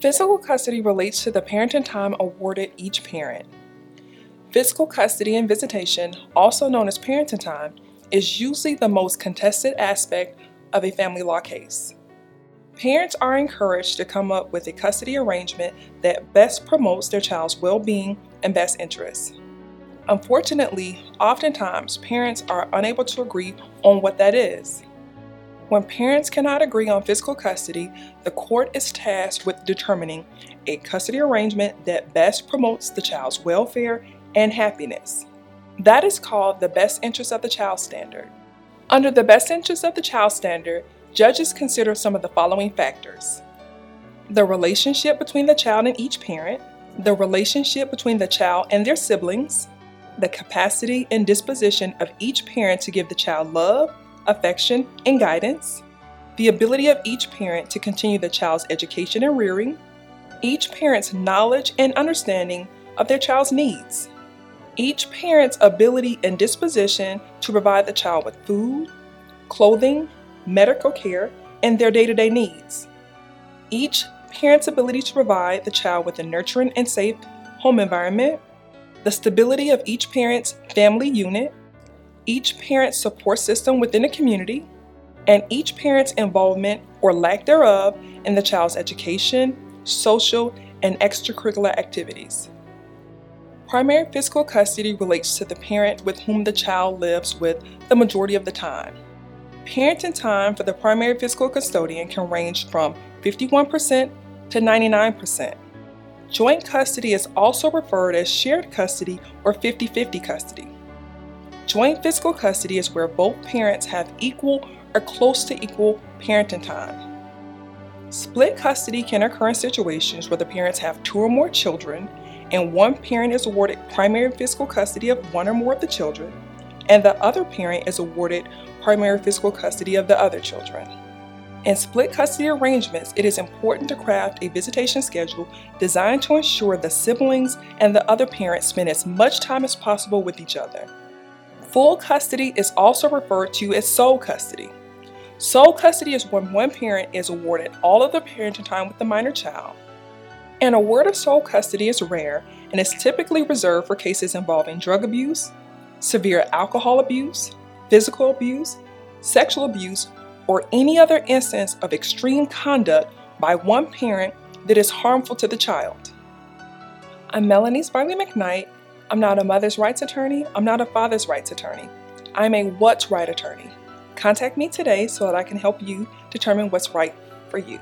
Physical custody relates to the parenting time awarded each parent. Physical custody and visitation, also known as parenting time, is usually the most contested aspect of a family law case. Parents are encouraged to come up with a custody arrangement that best promotes their child's well being and best interests. Unfortunately, oftentimes parents are unable to agree on what that is. When parents cannot agree on physical custody, the court is tasked with determining a custody arrangement that best promotes the child's welfare and happiness. That is called the best interest of the child standard. Under the best interest of the child standard, judges consider some of the following factors the relationship between the child and each parent, the relationship between the child and their siblings, the capacity and disposition of each parent to give the child love, affection, and guidance, the ability of each parent to continue the child's education and rearing, each parent's knowledge and understanding of their child's needs, each parent's ability and disposition to provide the child with food, clothing, medical care, and their day to day needs, each parent's ability to provide the child with a nurturing and safe home environment, the stability of each parent's family unit, each parent's support system within the community, and each parent's involvement or lack thereof in the child's education, social, and extracurricular activities. Primary physical custody relates to the parent with whom the child lives with the majority of the time. Parenting time for the primary physical custodian can range from 51% to 99%. Joint custody is also referred as shared custody or 50 50 custody. Joint physical custody is where both parents have equal or close to equal parenting time. Split custody can occur in situations where the parents have two or more children and one parent is awarded primary physical custody of one or more of the children, and the other parent is awarded primary physical custody of the other children. In split custody arrangements, it is important to craft a visitation schedule designed to ensure the siblings and the other parent spend as much time as possible with each other. Full custody is also referred to as sole custody. Sole custody is when one parent is awarded all of the parenting time with the minor child. An award of sole custody is rare and is typically reserved for cases involving drug abuse, severe alcohol abuse, physical abuse, sexual abuse, or any other instance of extreme conduct by one parent that is harmful to the child. I'm Melanie Bardley McKnight. I'm not a mother's rights attorney. I'm not a father's rights attorney. I'm a what's right attorney. Contact me today so that I can help you determine what's right for you.